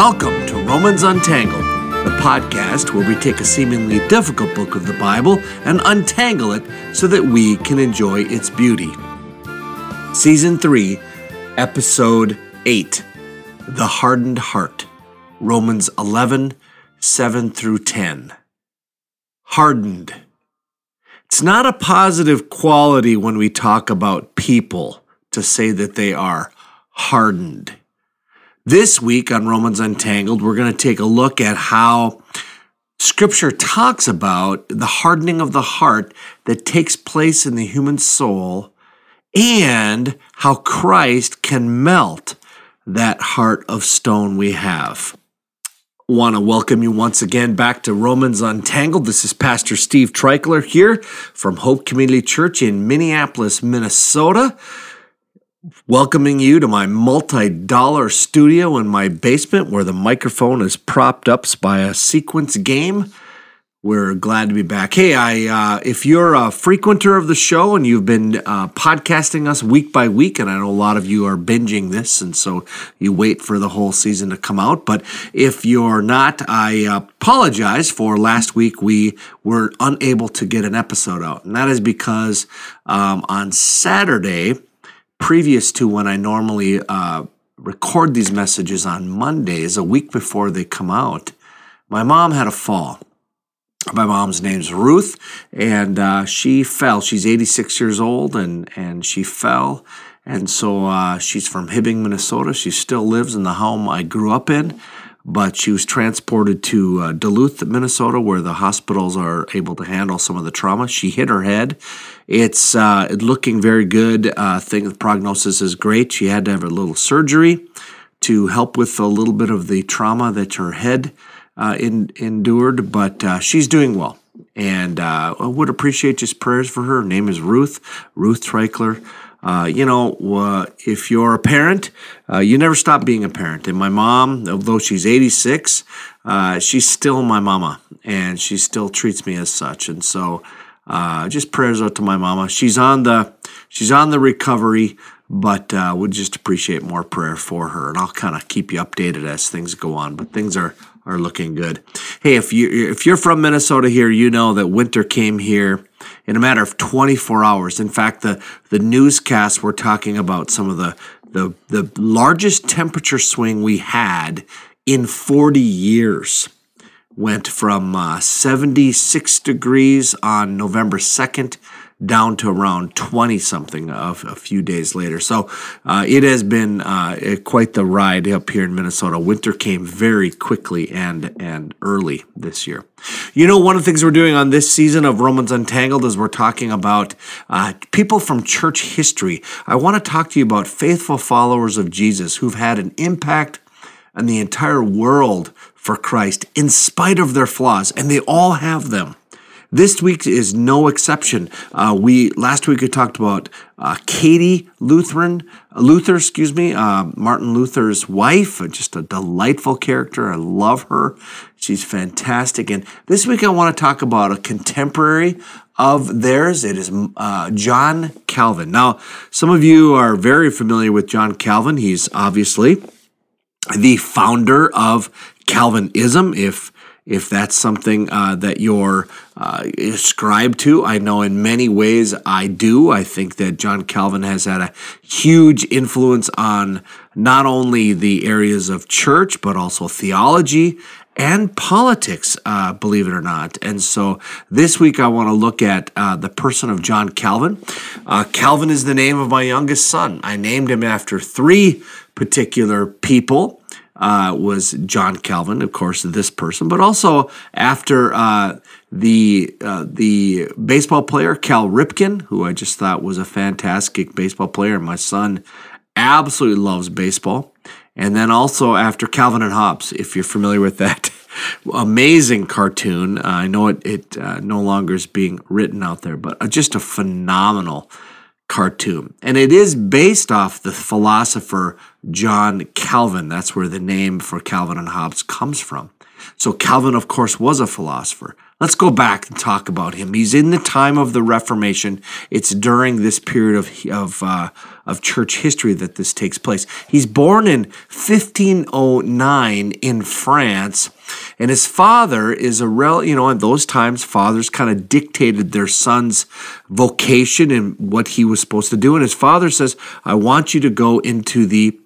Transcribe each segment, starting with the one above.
Welcome to Romans Untangled, the podcast where we take a seemingly difficult book of the Bible and untangle it so that we can enjoy its beauty. Season 3, Episode 8 The Hardened Heart. Romans 11, 7 through 10. Hardened. It's not a positive quality when we talk about people to say that they are hardened. This week on Romans Untangled, we're going to take a look at how Scripture talks about the hardening of the heart that takes place in the human soul and how Christ can melt that heart of stone we have. Want to welcome you once again back to Romans Untangled. This is Pastor Steve Treichler here from Hope Community Church in Minneapolis, Minnesota welcoming you to my multi dollar studio in my basement where the microphone is propped up by a sequence game. We're glad to be back. Hey, I uh, if you're a frequenter of the show and you've been uh, podcasting us week by week, and I know a lot of you are binging this, and so you wait for the whole season to come out. But if you're not, I apologize for last week we were unable to get an episode out, and that is because um, on Saturday previous to when I normally uh, record these messages on Mondays, a week before they come out, my mom had a fall. My mom's name's Ruth, and uh, she fell. She's 86 years old, and and she fell, and so uh, she's from Hibbing, Minnesota. She still lives in the home I grew up in, but she was transported to uh, Duluth, Minnesota, where the hospitals are able to handle some of the trauma. She hit her head. It's uh, looking very good. Uh, think the prognosis is great. She had to have a little surgery to help with a little bit of the trauma that her head uh, in, endured, but uh, she's doing well. And uh, I would appreciate just prayers for her. Her name is Ruth, Ruth Treichler. Uh, you know, uh, if you're a parent, uh, you never stop being a parent. And my mom, although she's 86, uh, she's still my mama, and she still treats me as such. And so, uh, just prayers out to my mama. She's on the she's on the recovery, but uh, would just appreciate more prayer for her. And I'll kind of keep you updated as things go on. But things are are looking good. Hey, if you if you're from Minnesota here, you know that winter came here in a matter of 24 hours. In fact, the the newscasts were talking about some of the the the largest temperature swing we had in 40 years. Went from uh, 76 degrees on November 2nd down to around 20 something a, a few days later. So uh, it has been uh, quite the ride up here in Minnesota. Winter came very quickly and, and early this year. You know, one of the things we're doing on this season of Romans Untangled is we're talking about uh, people from church history. I want to talk to you about faithful followers of Jesus who've had an impact on the entire world for Christ in spite of their flaws, and they all have them. This week is no exception. Uh, we last week we talked about uh, Katie Lutheran Luther, excuse me, uh, Martin Luther's wife, uh, just a delightful character. I love her. She's fantastic. And this week I want to talk about a contemporary of theirs. It is uh, John Calvin. Now, some of you are very familiar with John Calvin. He's obviously the founder of Calvinism. If if that's something uh, that you're uh, ascribed to. I know in many ways I do. I think that John Calvin has had a huge influence on not only the areas of church, but also theology and politics, uh, believe it or not. And so this week I want to look at uh, the person of John Calvin. Uh, Calvin is the name of my youngest son. I named him after three particular people uh, was John Calvin, of course, this person, but also after uh, the uh, the baseball player Cal Ripken, who I just thought was a fantastic baseball player. My son absolutely loves baseball, and then also after Calvin and Hobbes, if you're familiar with that. Amazing cartoon. Uh, I know it, it uh, no longer is being written out there, but uh, just a phenomenal cartoon. And it is based off the philosopher John Calvin. That's where the name for Calvin and Hobbes comes from. So Calvin, of course, was a philosopher. Let's go back and talk about him. He's in the time of the Reformation. It's during this period of of uh, of church history that this takes place. He's born in 1509 in France, and his father is a rel. You know, in those times, fathers kind of dictated their son's vocation and what he was supposed to do. And his father says, "I want you to go into the."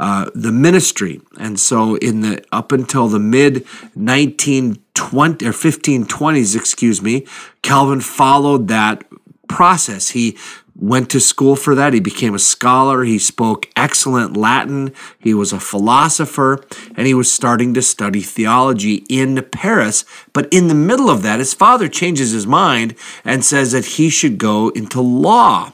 Uh, the ministry. And so in the up until the mid 1920 or 1520s, excuse me, Calvin followed that process. He went to school for that. He became a scholar. He spoke excellent Latin. He was a philosopher and he was starting to study theology in Paris. But in the middle of that, his father changes his mind and says that he should go into law.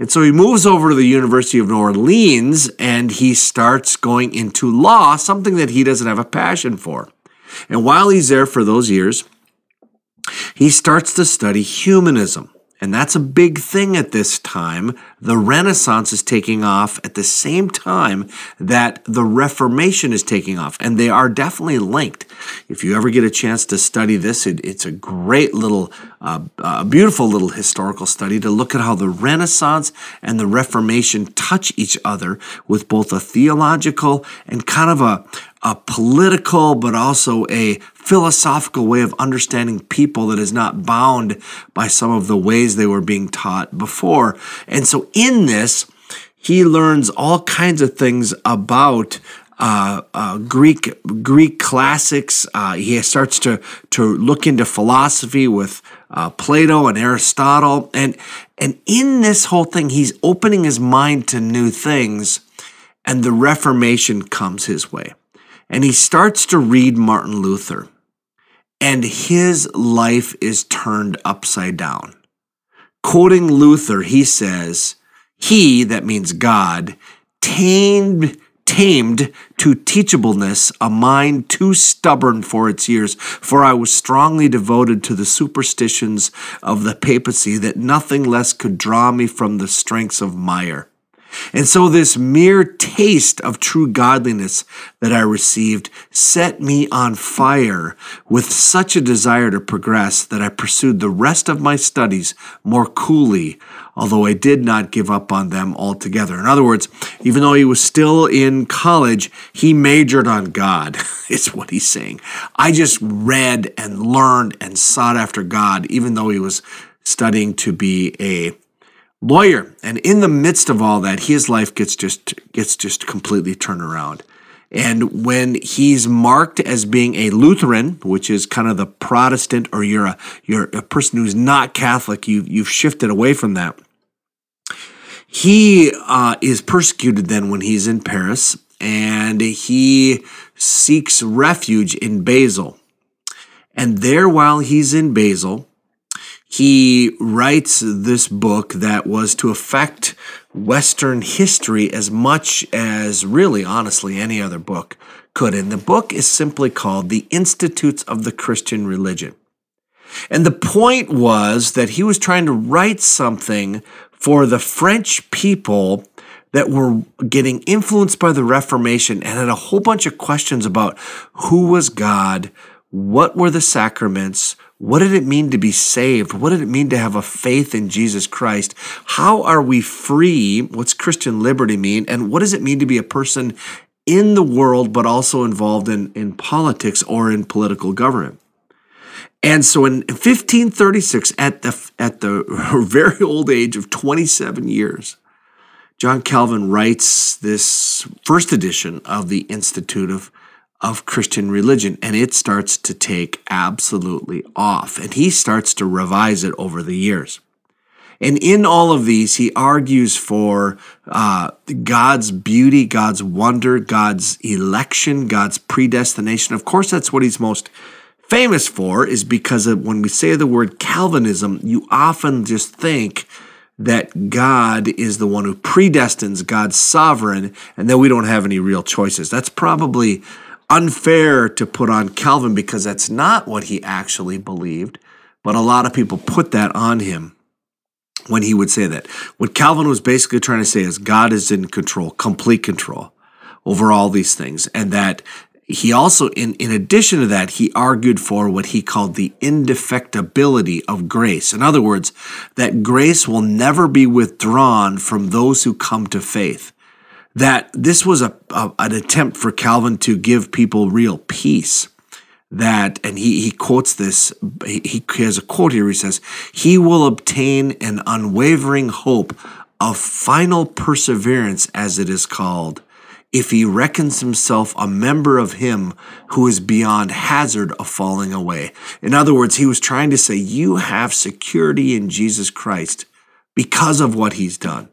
And so he moves over to the University of New Orleans and he starts going into law, something that he doesn't have a passion for. And while he's there for those years, he starts to study humanism. And that's a big thing at this time. The Renaissance is taking off at the same time that the Reformation is taking off, and they are definitely linked. If you ever get a chance to study this, it, it's a great little, uh, uh, beautiful little historical study to look at how the Renaissance and the Reformation touch each other with both a theological and kind of a, a political, but also a philosophical way of understanding people that is not bound by some of the ways they were being taught before. And so in this, he learns all kinds of things about uh, uh, Greek Greek classics. Uh, he starts to to look into philosophy with uh, Plato and Aristotle, and and in this whole thing, he's opening his mind to new things, and the Reformation comes his way and he starts to read Martin Luther, and his life is turned upside down. Quoting Luther, he says, He, that means God, tamed, tamed to teachableness a mind too stubborn for its years, for I was strongly devoted to the superstitions of the papacy that nothing less could draw me from the strengths of mire. And so, this mere taste of true godliness that I received set me on fire with such a desire to progress that I pursued the rest of my studies more coolly, although I did not give up on them altogether. In other words, even though he was still in college, he majored on God, is what he's saying. I just read and learned and sought after God, even though he was studying to be a lawyer. And in the midst of all that, his life gets just gets just completely turned around. And when he's marked as being a Lutheran, which is kind of the Protestant, or you're a you're a person who's not Catholic, you you've shifted away from that. He uh, is persecuted then when he's in Paris, and he seeks refuge in Basel. And there, while he's in Basel, he writes this book that was to affect Western history as much as really, honestly, any other book could. And the book is simply called The Institutes of the Christian Religion. And the point was that he was trying to write something for the French people that were getting influenced by the Reformation and had a whole bunch of questions about who was God, what were the sacraments, what did it mean to be saved? What did it mean to have a faith in Jesus Christ? How are we free? What's Christian liberty mean? And what does it mean to be a person in the world, but also involved in, in politics or in political government? And so in 1536, at the, at the very old age of 27 years, John Calvin writes this first edition of the Institute of of Christian religion, and it starts to take absolutely off. And he starts to revise it over the years. And in all of these, he argues for uh, God's beauty, God's wonder, God's election, God's predestination. Of course, that's what he's most famous for, is because when we say the word Calvinism, you often just think that God is the one who predestines, God's sovereign, and that we don't have any real choices. That's probably unfair to put on Calvin because that's not what he actually believed, but a lot of people put that on him when he would say that. What Calvin was basically trying to say is God is in control, complete control over all these things, and that he also, in, in addition to that, he argued for what he called the indefectibility of grace. In other words, that grace will never be withdrawn from those who come to faith. That this was a, a an attempt for Calvin to give people real peace. That, and he, he quotes this, he, he has a quote here. He says, He will obtain an unwavering hope of final perseverance, as it is called if he reckons himself a member of him who is beyond hazard of falling away. In other words, he was trying to say, You have security in Jesus Christ because of what he's done.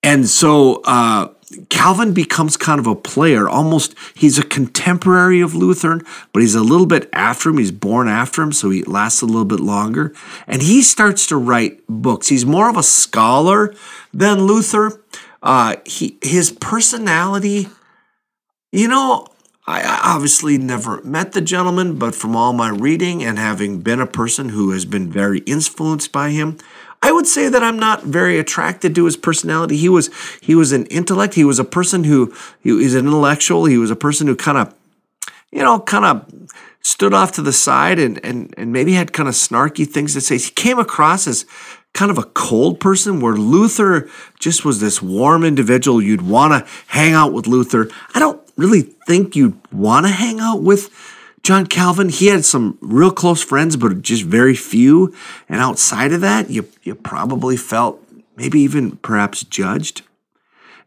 And so uh, Calvin becomes kind of a player, almost, he's a contemporary of Luther, but he's a little bit after him. He's born after him, so he lasts a little bit longer. And he starts to write books. He's more of a scholar than Luther. Uh, he his personality, you know, I obviously never met the gentleman, but from all my reading and having been a person who has been very influenced by him, I would say that I'm not very attracted to his personality. He was he was an intellect. He was a person who he was an intellectual. He was a person who kind of, you know, kind of stood off to the side and and and maybe had kind of snarky things to say. He came across as kind of a cold person where Luther just was this warm individual. You'd want to hang out with Luther. I don't really think you'd want to hang out with John Calvin. He had some real close friends, but just very few. And outside of that, you, you probably felt maybe even perhaps judged.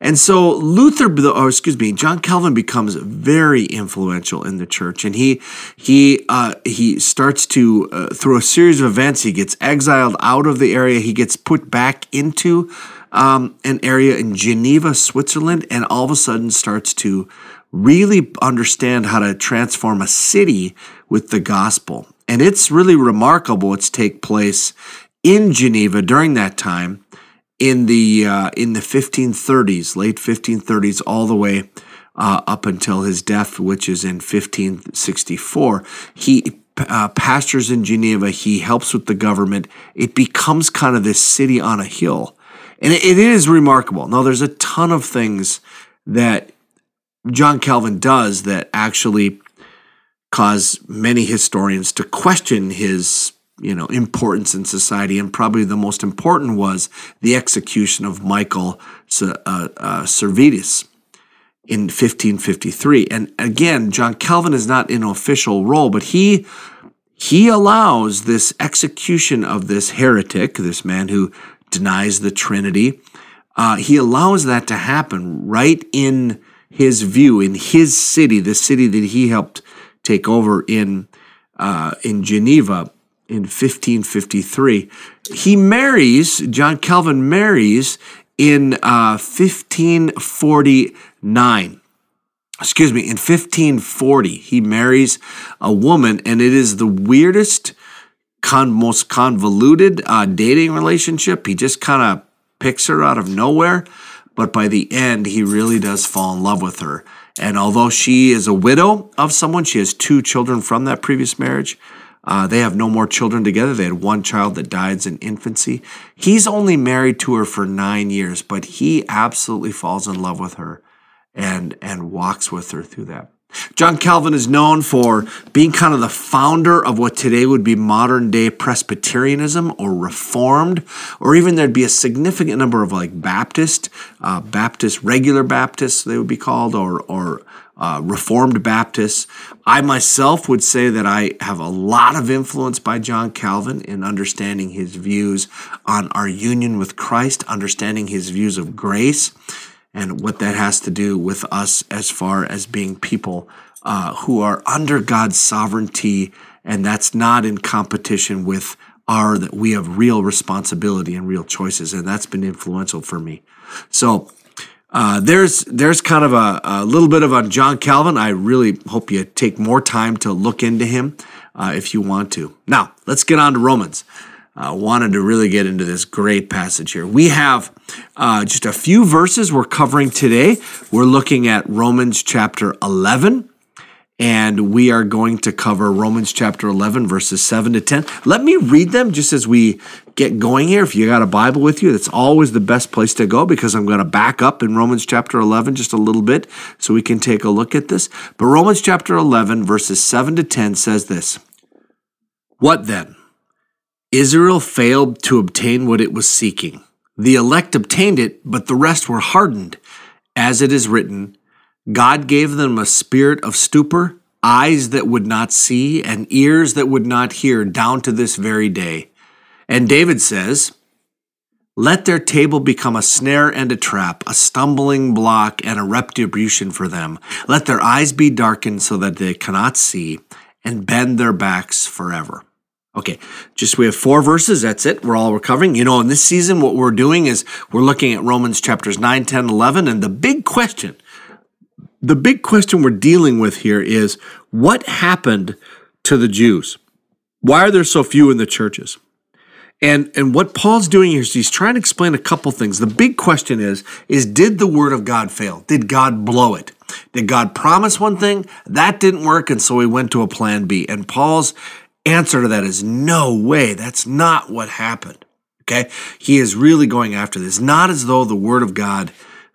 And so Luther, or excuse me, John Calvin becomes very influential in the church, and he he uh, he starts to uh, through a series of events. He gets exiled out of the area. He gets put back into um, an area in Geneva, Switzerland, and all of a sudden starts to really understand how to transform a city with the gospel. And it's really remarkable what's take place in Geneva during that time in the uh, in the 1530s, late 1530s, all the way uh, up until his death, which is in 1564. He uh, pastors in Geneva. He helps with the government. It becomes kind of this city on a hill, and it, it is remarkable. Now, there's a ton of things that John Calvin does that actually cause many historians to question his you know importance in society. And probably the most important was the execution of michael uh, uh, servetus in 1553 and again john calvin is not in an official role but he he allows this execution of this heretic this man who denies the trinity uh, he allows that to happen right in his view in his city the city that he helped take over in uh, in geneva in 1553. He marries, John Calvin marries in uh, 1549. Excuse me, in 1540, he marries a woman, and it is the weirdest, con- most convoluted uh, dating relationship. He just kind of picks her out of nowhere, but by the end, he really does fall in love with her. And although she is a widow of someone, she has two children from that previous marriage. Uh, they have no more children together. They had one child that died in infancy. He's only married to her for nine years, but he absolutely falls in love with her and, and walks with her through that. John Calvin is known for being kind of the founder of what today would be modern day Presbyterianism or Reformed, or even there'd be a significant number of like Baptist, uh, Baptist, regular Baptists, they would be called, or, or uh, Reformed Baptists. I myself would say that I have a lot of influence by John Calvin in understanding his views on our union with Christ, understanding his views of grace, and what that has to do with us as far as being people uh, who are under God's sovereignty, and that's not in competition with our that we have real responsibility and real choices, and that's been influential for me. So uh, there's there's kind of a, a, little bit of a John Calvin. I really hope you take more time to look into him uh, if you want to. Now let's get on to Romans. Uh, wanted to really get into this great passage here. We have uh, just a few verses we're covering today. We're looking at Romans chapter 11 and we are going to cover Romans chapter 11, verses 7 to 10. Let me read them just as we get going here. If you got a Bible with you, that's always the best place to go because I'm going to back up in Romans chapter 11 just a little bit so we can take a look at this. But Romans chapter 11, verses 7 to 10 says this What then? Israel failed to obtain what it was seeking. The elect obtained it, but the rest were hardened. As it is written, God gave them a spirit of stupor, eyes that would not see, and ears that would not hear, down to this very day. And David says, Let their table become a snare and a trap, a stumbling block and a retribution for them. Let their eyes be darkened so that they cannot see, and bend their backs forever. Okay, just we have four verses. That's it. We're all recovering. You know, in this season, what we're doing is we're looking at Romans chapters 9, 10, 11. And the big question the big question we're dealing with here is what happened to the Jews? Why are there so few in the churches? And and what Paul's doing here is he's trying to explain a couple things. The big question is is did the word of God fail? Did God blow it? Did God promise one thing? That didn't work and so he went to a plan B. And Paul's answer to that is no way. That's not what happened. Okay? He is really going after this. Not as though the word of God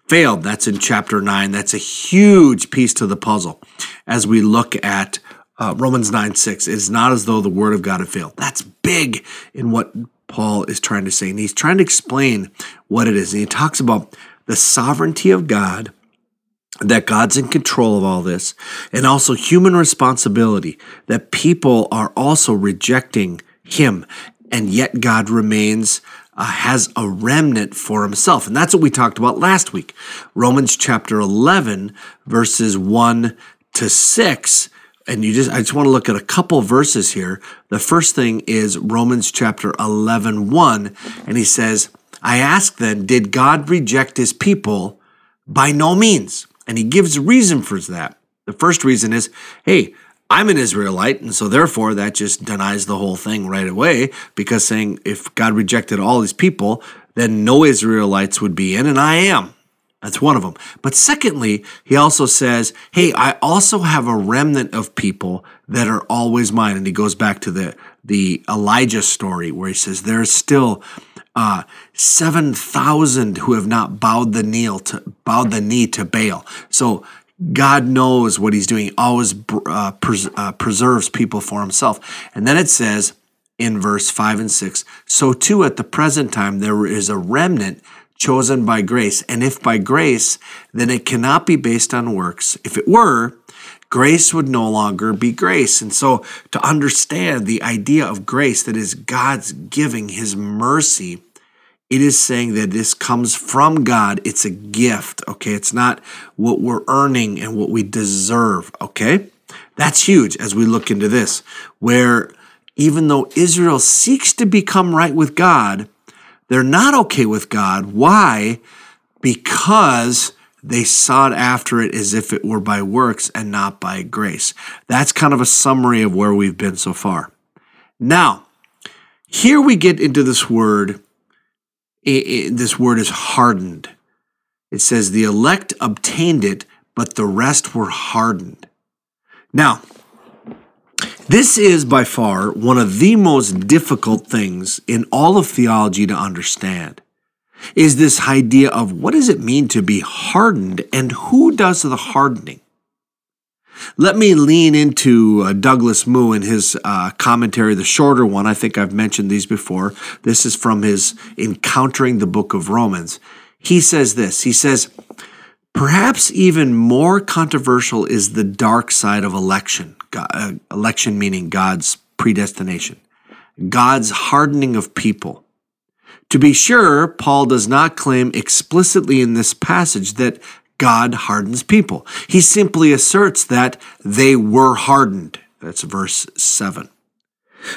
failed. That's in chapter 9. That's a huge piece to the puzzle as we look at uh, Romans 9 6. It's not as though the word of God had failed. That's big in what Paul is trying to say. And he's trying to explain what it is. And he talks about the sovereignty of God, that God's in control of all this, and also human responsibility, that people are also rejecting him. And yet God remains uh, has a remnant for himself. And that's what we talked about last week. Romans chapter 11, verses 1 to 6. And you just, I just want to look at a couple verses here. The first thing is Romans chapter 11, 1. And he says, I ask then, did God reject his people? By no means. And he gives a reason for that. The first reason is, hey, I'm an Israelite, and so therefore that just denies the whole thing right away because saying if God rejected all these people, then no Israelites would be in, and I am. That's one of them. But secondly, he also says, Hey, I also have a remnant of people that are always mine. And he goes back to the, the Elijah story where he says, There's still uh, 7,000 who have not bowed the knee to bowed the knee to Baal. So God knows what he's doing. He always uh, pres- uh, preserves people for himself. And then it says in verse 5 and 6 So too at the present time there is a remnant chosen by grace. And if by grace, then it cannot be based on works. If it were, grace would no longer be grace. And so to understand the idea of grace that is God's giving his mercy it is saying that this comes from God. It's a gift, okay? It's not what we're earning and what we deserve, okay? That's huge as we look into this, where even though Israel seeks to become right with God, they're not okay with God. Why? Because they sought after it as if it were by works and not by grace. That's kind of a summary of where we've been so far. Now, here we get into this word it, it, this word is hardened. It says, the elect obtained it, but the rest were hardened. Now, this is by far one of the most difficult things in all of theology to understand. Is this idea of what does it mean to be hardened and who does the hardening? Let me lean into uh, Douglas Moo in his uh, commentary, the shorter one. I think I've mentioned these before. This is from his Encountering the Book of Romans. He says this He says, Perhaps even more controversial is the dark side of election. God, uh, election meaning God's predestination, God's hardening of people. To be sure, Paul does not claim explicitly in this passage that God hardens people. He simply asserts that they were hardened. That's verse 7.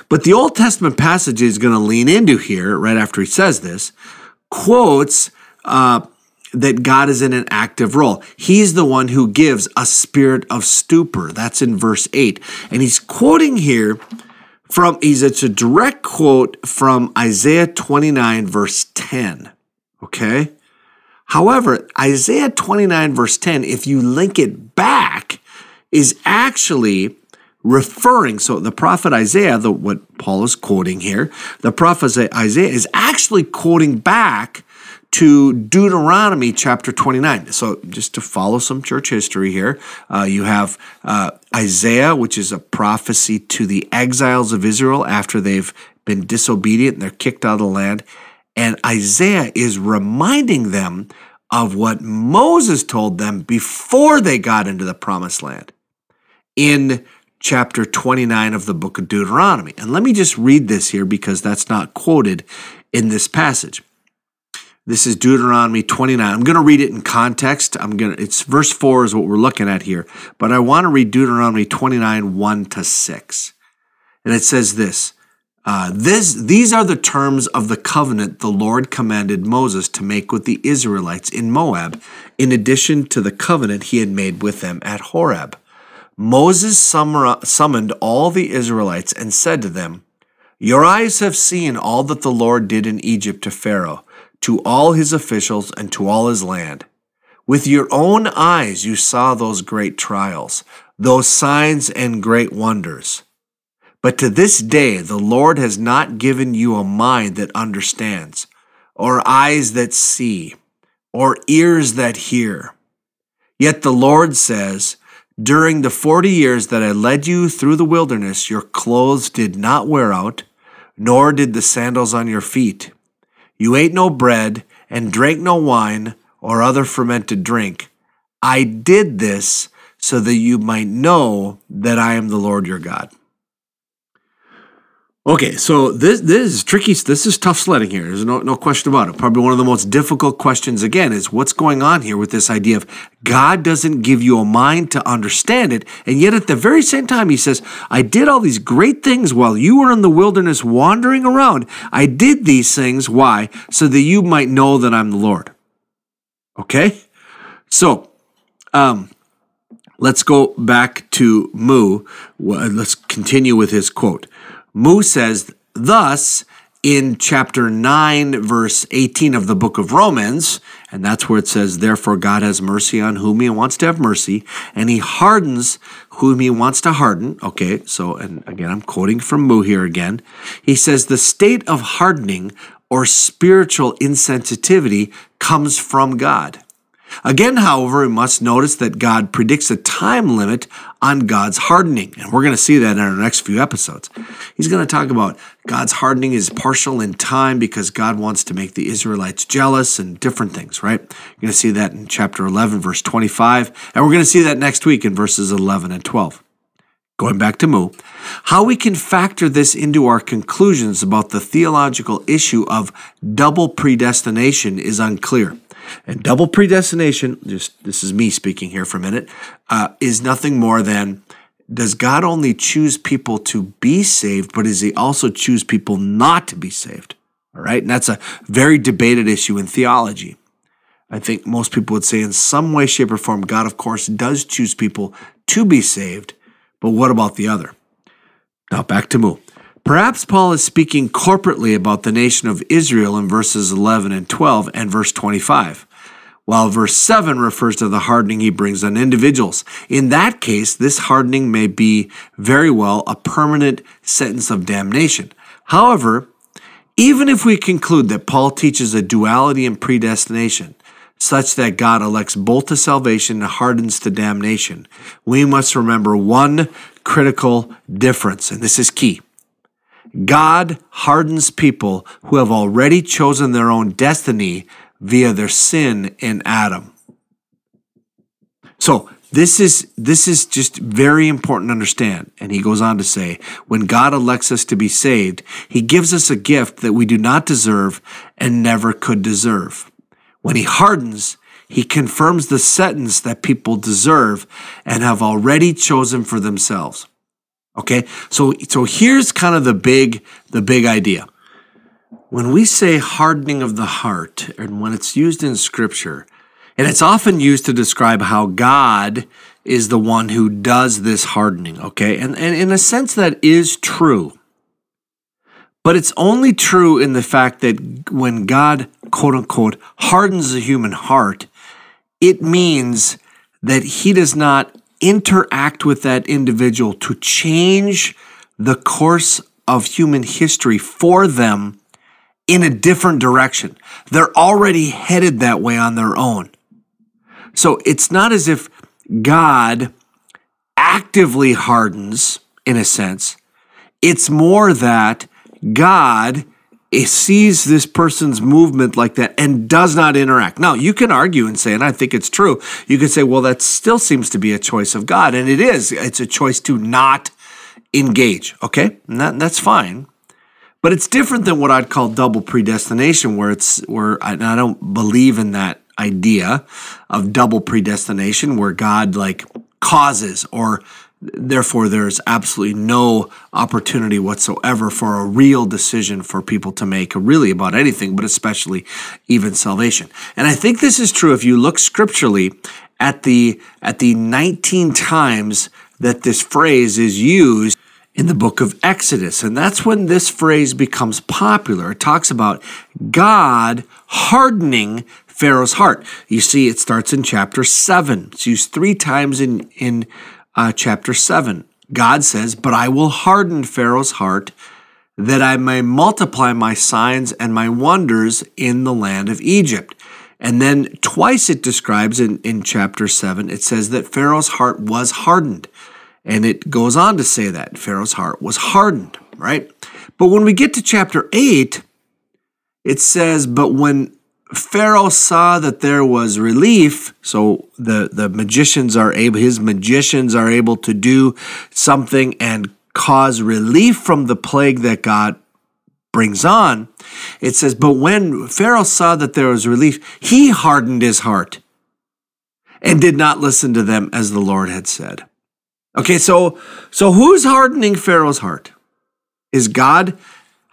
But the Old Testament passage is going to lean into here, right after he says this, quotes uh, that God is in an active role. He's the one who gives a spirit of stupor. That's in verse 8. And he's quoting here from, he's, it's a direct quote from Isaiah 29, verse 10. Okay? However, Isaiah 29, verse 10, if you link it back is actually referring so the prophet isaiah the what paul is quoting here the prophet isaiah is actually quoting back to Deuteronomy chapter 29. So, just to follow some church history here, uh, you have uh, Isaiah, which is a prophecy to the exiles of Israel after they've been disobedient and they're kicked out of the land. And Isaiah is reminding them of what Moses told them before they got into the promised land in chapter 29 of the book of Deuteronomy. And let me just read this here because that's not quoted in this passage. This is Deuteronomy 29. I'm going to read it in context. I'm going to it's verse 4 is what we're looking at here, but I want to read Deuteronomy 29 1 to 6. And it says this, uh, this these are the terms of the covenant the Lord commanded Moses to make with the Israelites in Moab, in addition to the covenant he had made with them at Horeb. Moses summoned all the Israelites and said to them, Your eyes have seen all that the Lord did in Egypt to Pharaoh to all his officials and to all his land. With your own eyes you saw those great trials, those signs and great wonders. But to this day the Lord has not given you a mind that understands, or eyes that see, or ears that hear. Yet the Lord says, During the forty years that I led you through the wilderness, your clothes did not wear out, nor did the sandals on your feet. You ate no bread and drank no wine or other fermented drink. I did this so that you might know that I am the Lord your God. Okay, so this this is tricky. This is tough sledding here. There's no no question about it. Probably one of the most difficult questions again is what's going on here with this idea of God doesn't give you a mind to understand it, and yet at the very same time He says, "I did all these great things while you were in the wilderness wandering around. I did these things why so that you might know that I'm the Lord." Okay, so um, let's go back to Moo. Let's continue with his quote. Moo says, thus, in chapter 9, verse 18 of the book of Romans, and that's where it says, Therefore God has mercy on whom he wants to have mercy, and he hardens whom he wants to harden. Okay, so, and again, I'm quoting from Moo here again. He says, The state of hardening or spiritual insensitivity comes from God. Again, however, we must notice that God predicts a time limit on God's hardening. And we're going to see that in our next few episodes. He's going to talk about God's hardening is partial in time because God wants to make the Israelites jealous and different things, right? You're going to see that in chapter 11, verse 25. And we're going to see that next week in verses 11 and 12. Going back to Moo, how we can factor this into our conclusions about the theological issue of double predestination is unclear. And double predestination, just this is me speaking here for a minute, uh, is nothing more than does God only choose people to be saved, but does he also choose people not to be saved? All right. And that's a very debated issue in theology. I think most people would say, in some way, shape, or form, God, of course, does choose people to be saved. But what about the other? Now, back to Moo. Perhaps Paul is speaking corporately about the nation of Israel in verses 11 and 12 and verse 25, while verse 7 refers to the hardening he brings on individuals. In that case, this hardening may be very well a permanent sentence of damnation. However, even if we conclude that Paul teaches a duality in predestination, such that God elects both to salvation and hardens to damnation, we must remember one critical difference, and this is key. God hardens people who have already chosen their own destiny via their sin in Adam. So, this is this is just very important to understand. And he goes on to say, when God elects us to be saved, he gives us a gift that we do not deserve and never could deserve. When he hardens, he confirms the sentence that people deserve and have already chosen for themselves. Okay, so so here's kind of the big the big idea. When we say hardening of the heart, and when it's used in Scripture, and it's often used to describe how God is the one who does this hardening. Okay, and and in a sense that is true. But it's only true in the fact that when God, quote unquote, hardens the human heart, it means that he does not interact with that individual to change the course of human history for them in a different direction. They're already headed that way on their own. So it's not as if God actively hardens, in a sense. It's more that God sees this person's movement like that and does not interact. Now, you can argue and say, and I think it's true, you could say, well, that still seems to be a choice of God. And it is. It's a choice to not engage. Okay? And that, that's fine. But it's different than what I'd call double predestination, where it's where I, I don't believe in that idea of double predestination, where God like causes or therefore there's absolutely no opportunity whatsoever for a real decision for people to make really about anything but especially even salvation and i think this is true if you look scripturally at the at the 19 times that this phrase is used in the book of Exodus. And that's when this phrase becomes popular. It talks about God hardening Pharaoh's heart. You see, it starts in chapter 7. It's used three times in, in uh, chapter 7. God says, But I will harden Pharaoh's heart that I may multiply my signs and my wonders in the land of Egypt. And then twice it describes in, in chapter 7, it says that Pharaoh's heart was hardened. And it goes on to say that Pharaoh's heart was hardened, right? But when we get to chapter 8, it says, But when Pharaoh saw that there was relief, so the, the magicians are able, his magicians are able to do something and cause relief from the plague that God brings on. It says, But when Pharaoh saw that there was relief, he hardened his heart and did not listen to them as the Lord had said. Okay, so so who's hardening Pharaoh's heart? Is God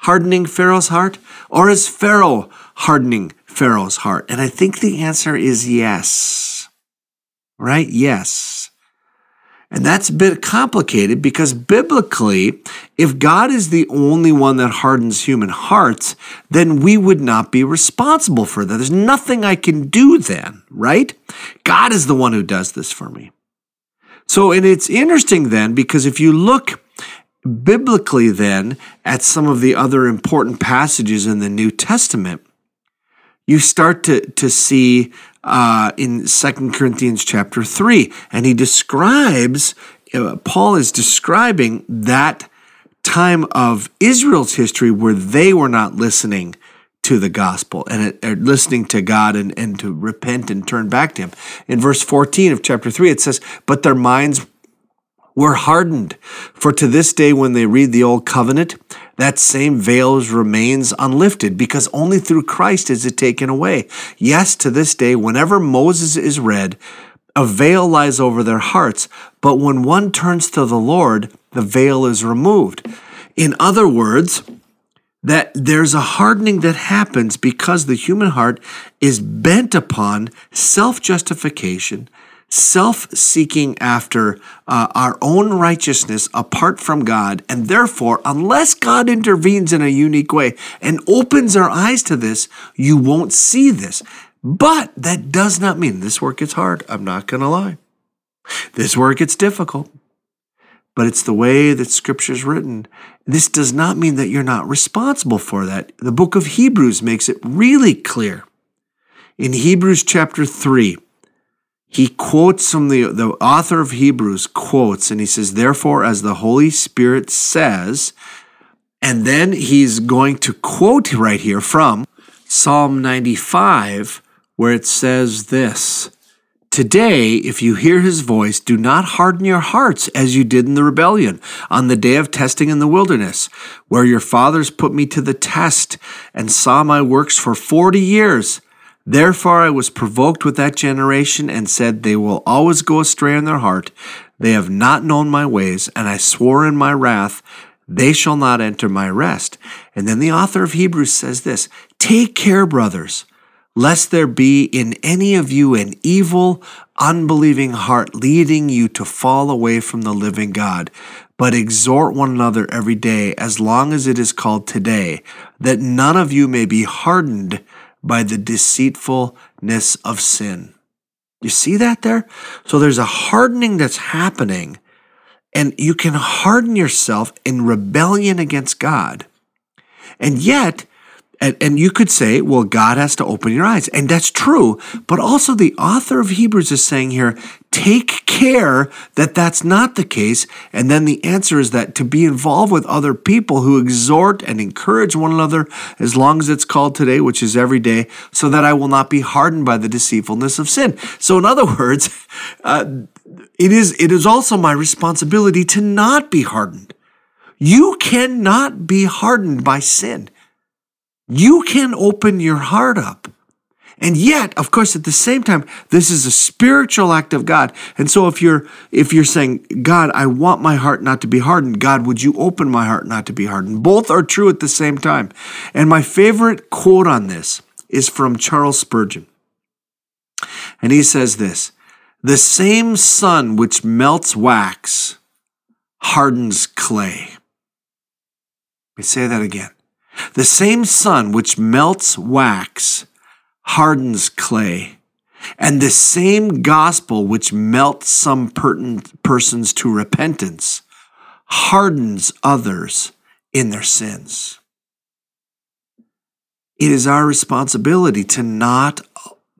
hardening Pharaoh's heart or is Pharaoh hardening Pharaoh's heart? And I think the answer is yes. Right? Yes. And that's a bit complicated because biblically, if God is the only one that hardens human hearts, then we would not be responsible for that. There's nothing I can do then, right? God is the one who does this for me. So, and it's interesting then because if you look biblically then at some of the other important passages in the New Testament, you start to, to see uh, in Second Corinthians chapter 3, and he describes, uh, Paul is describing that time of Israel's history where they were not listening to the gospel and it, listening to God and, and to repent and turn back to Him. In verse 14 of chapter 3, it says, But their minds were hardened. For to this day, when they read the Old Covenant, that same veil remains unlifted because only through Christ is it taken away. Yes, to this day, whenever Moses is read, a veil lies over their hearts, but when one turns to the Lord, the veil is removed. In other words, that there's a hardening that happens because the human heart is bent upon self justification, self seeking after uh, our own righteousness apart from God. And therefore, unless God intervenes in a unique way and opens our eyes to this, you won't see this. But that does not mean this work gets hard. I'm not going to lie. This work gets difficult but it's the way that scripture is written. This does not mean that you're not responsible for that. The book of Hebrews makes it really clear. In Hebrews chapter 3, he quotes from the, the author of Hebrews, quotes, and he says, Therefore, as the Holy Spirit says, and then he's going to quote right here from Psalm 95, where it says this Today, if you hear his voice, do not harden your hearts as you did in the rebellion on the day of testing in the wilderness, where your fathers put me to the test and saw my works for forty years. Therefore, I was provoked with that generation and said, They will always go astray in their heart. They have not known my ways, and I swore in my wrath, They shall not enter my rest. And then the author of Hebrews says this Take care, brothers lest there be in any of you an evil, unbelieving heart leading you to fall away from the living God. But exhort one another every day, as long as it is called today, that none of you may be hardened by the deceitfulness of sin. You see that there? So there's a hardening that's happening, and you can harden yourself in rebellion against God. And yet, and, and you could say, well, God has to open your eyes. And that's true. But also, the author of Hebrews is saying here, take care that that's not the case. And then the answer is that to be involved with other people who exhort and encourage one another, as long as it's called today, which is every day, so that I will not be hardened by the deceitfulness of sin. So, in other words, uh, it is it is also my responsibility to not be hardened. You cannot be hardened by sin you can open your heart up. And yet, of course, at the same time, this is a spiritual act of God. And so if you're if you're saying, God, I want my heart not to be hardened, God, would you open my heart not to be hardened? Both are true at the same time. And my favorite quote on this is from Charles Spurgeon. And he says this the same sun which melts wax hardens clay. Let me say that again. The same sun which melts wax hardens clay, and the same gospel which melts some persons to repentance hardens others in their sins. It is our responsibility to not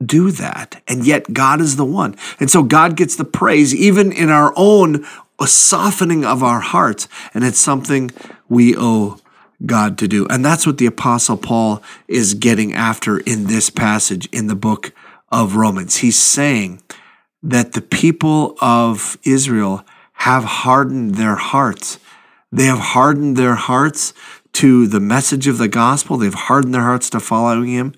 do that. And yet, God is the one. And so, God gets the praise even in our own softening of our hearts. And it's something we owe God to do. And that's what the Apostle Paul is getting after in this passage in the book of Romans. He's saying that the people of Israel have hardened their hearts. They have hardened their hearts to the message of the gospel, they've hardened their hearts to following Him.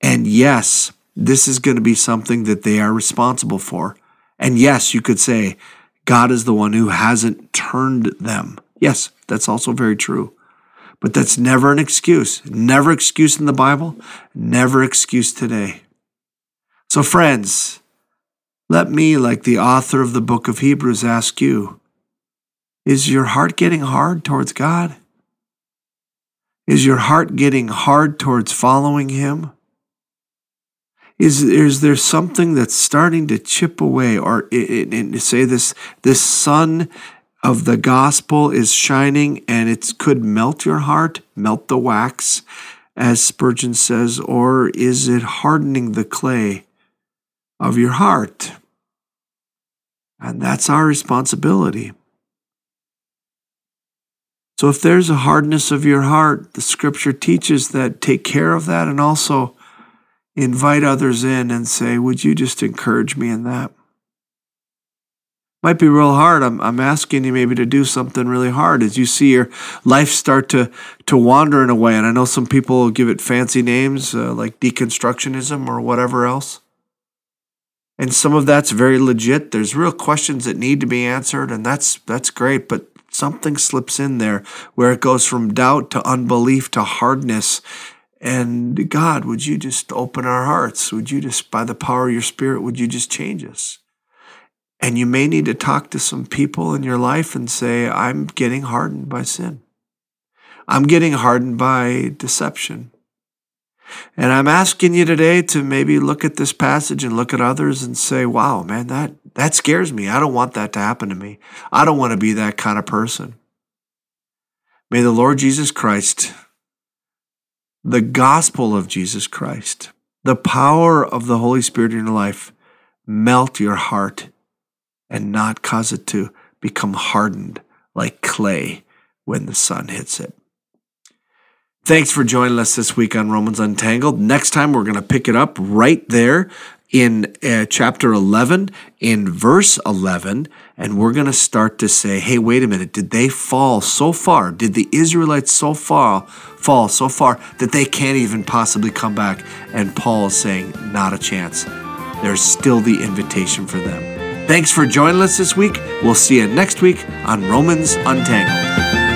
And yes, this is going to be something that they are responsible for. And yes, you could say, God is the one who hasn't turned them. Yes, that's also very true. But that's never an excuse. Never excuse in the Bible, never excuse today. So, friends, let me, like the author of the book of Hebrews, ask you Is your heart getting hard towards God? Is your heart getting hard towards following Him? Is, is there something that's starting to chip away, or and say this this sun of the gospel is shining and it could melt your heart, melt the wax, as Spurgeon says, or is it hardening the clay of your heart? And that's our responsibility. So if there's a hardness of your heart, the scripture teaches that take care of that and also invite others in and say, Would you just encourage me in that? Might be real hard. I'm, I'm asking you maybe to do something really hard as you see your life start to, to wander in a way. And I know some people give it fancy names uh, like deconstructionism or whatever else. And some of that's very legit. There's real questions that need to be answered, and that's that's great. But something slips in there where it goes from doubt to unbelief to hardness. And God, would you just open our hearts? Would you just, by the power of your spirit, would you just change us? And you may need to talk to some people in your life and say, I'm getting hardened by sin. I'm getting hardened by deception. And I'm asking you today to maybe look at this passage and look at others and say, wow, man, that, that scares me. I don't want that to happen to me. I don't want to be that kind of person. May the Lord Jesus Christ, the gospel of Jesus Christ, the power of the Holy Spirit in your life melt your heart and not cause it to become hardened like clay when the sun hits it. Thanks for joining us this week on Romans Untangled. Next time, we're going to pick it up right there in uh, chapter 11, in verse 11, and we're going to start to say, hey, wait a minute, did they fall so far? Did the Israelites so far fall so far that they can't even possibly come back? And Paul is saying, not a chance. There's still the invitation for them. Thanks for joining us this week. We'll see you next week on Romans Untangled.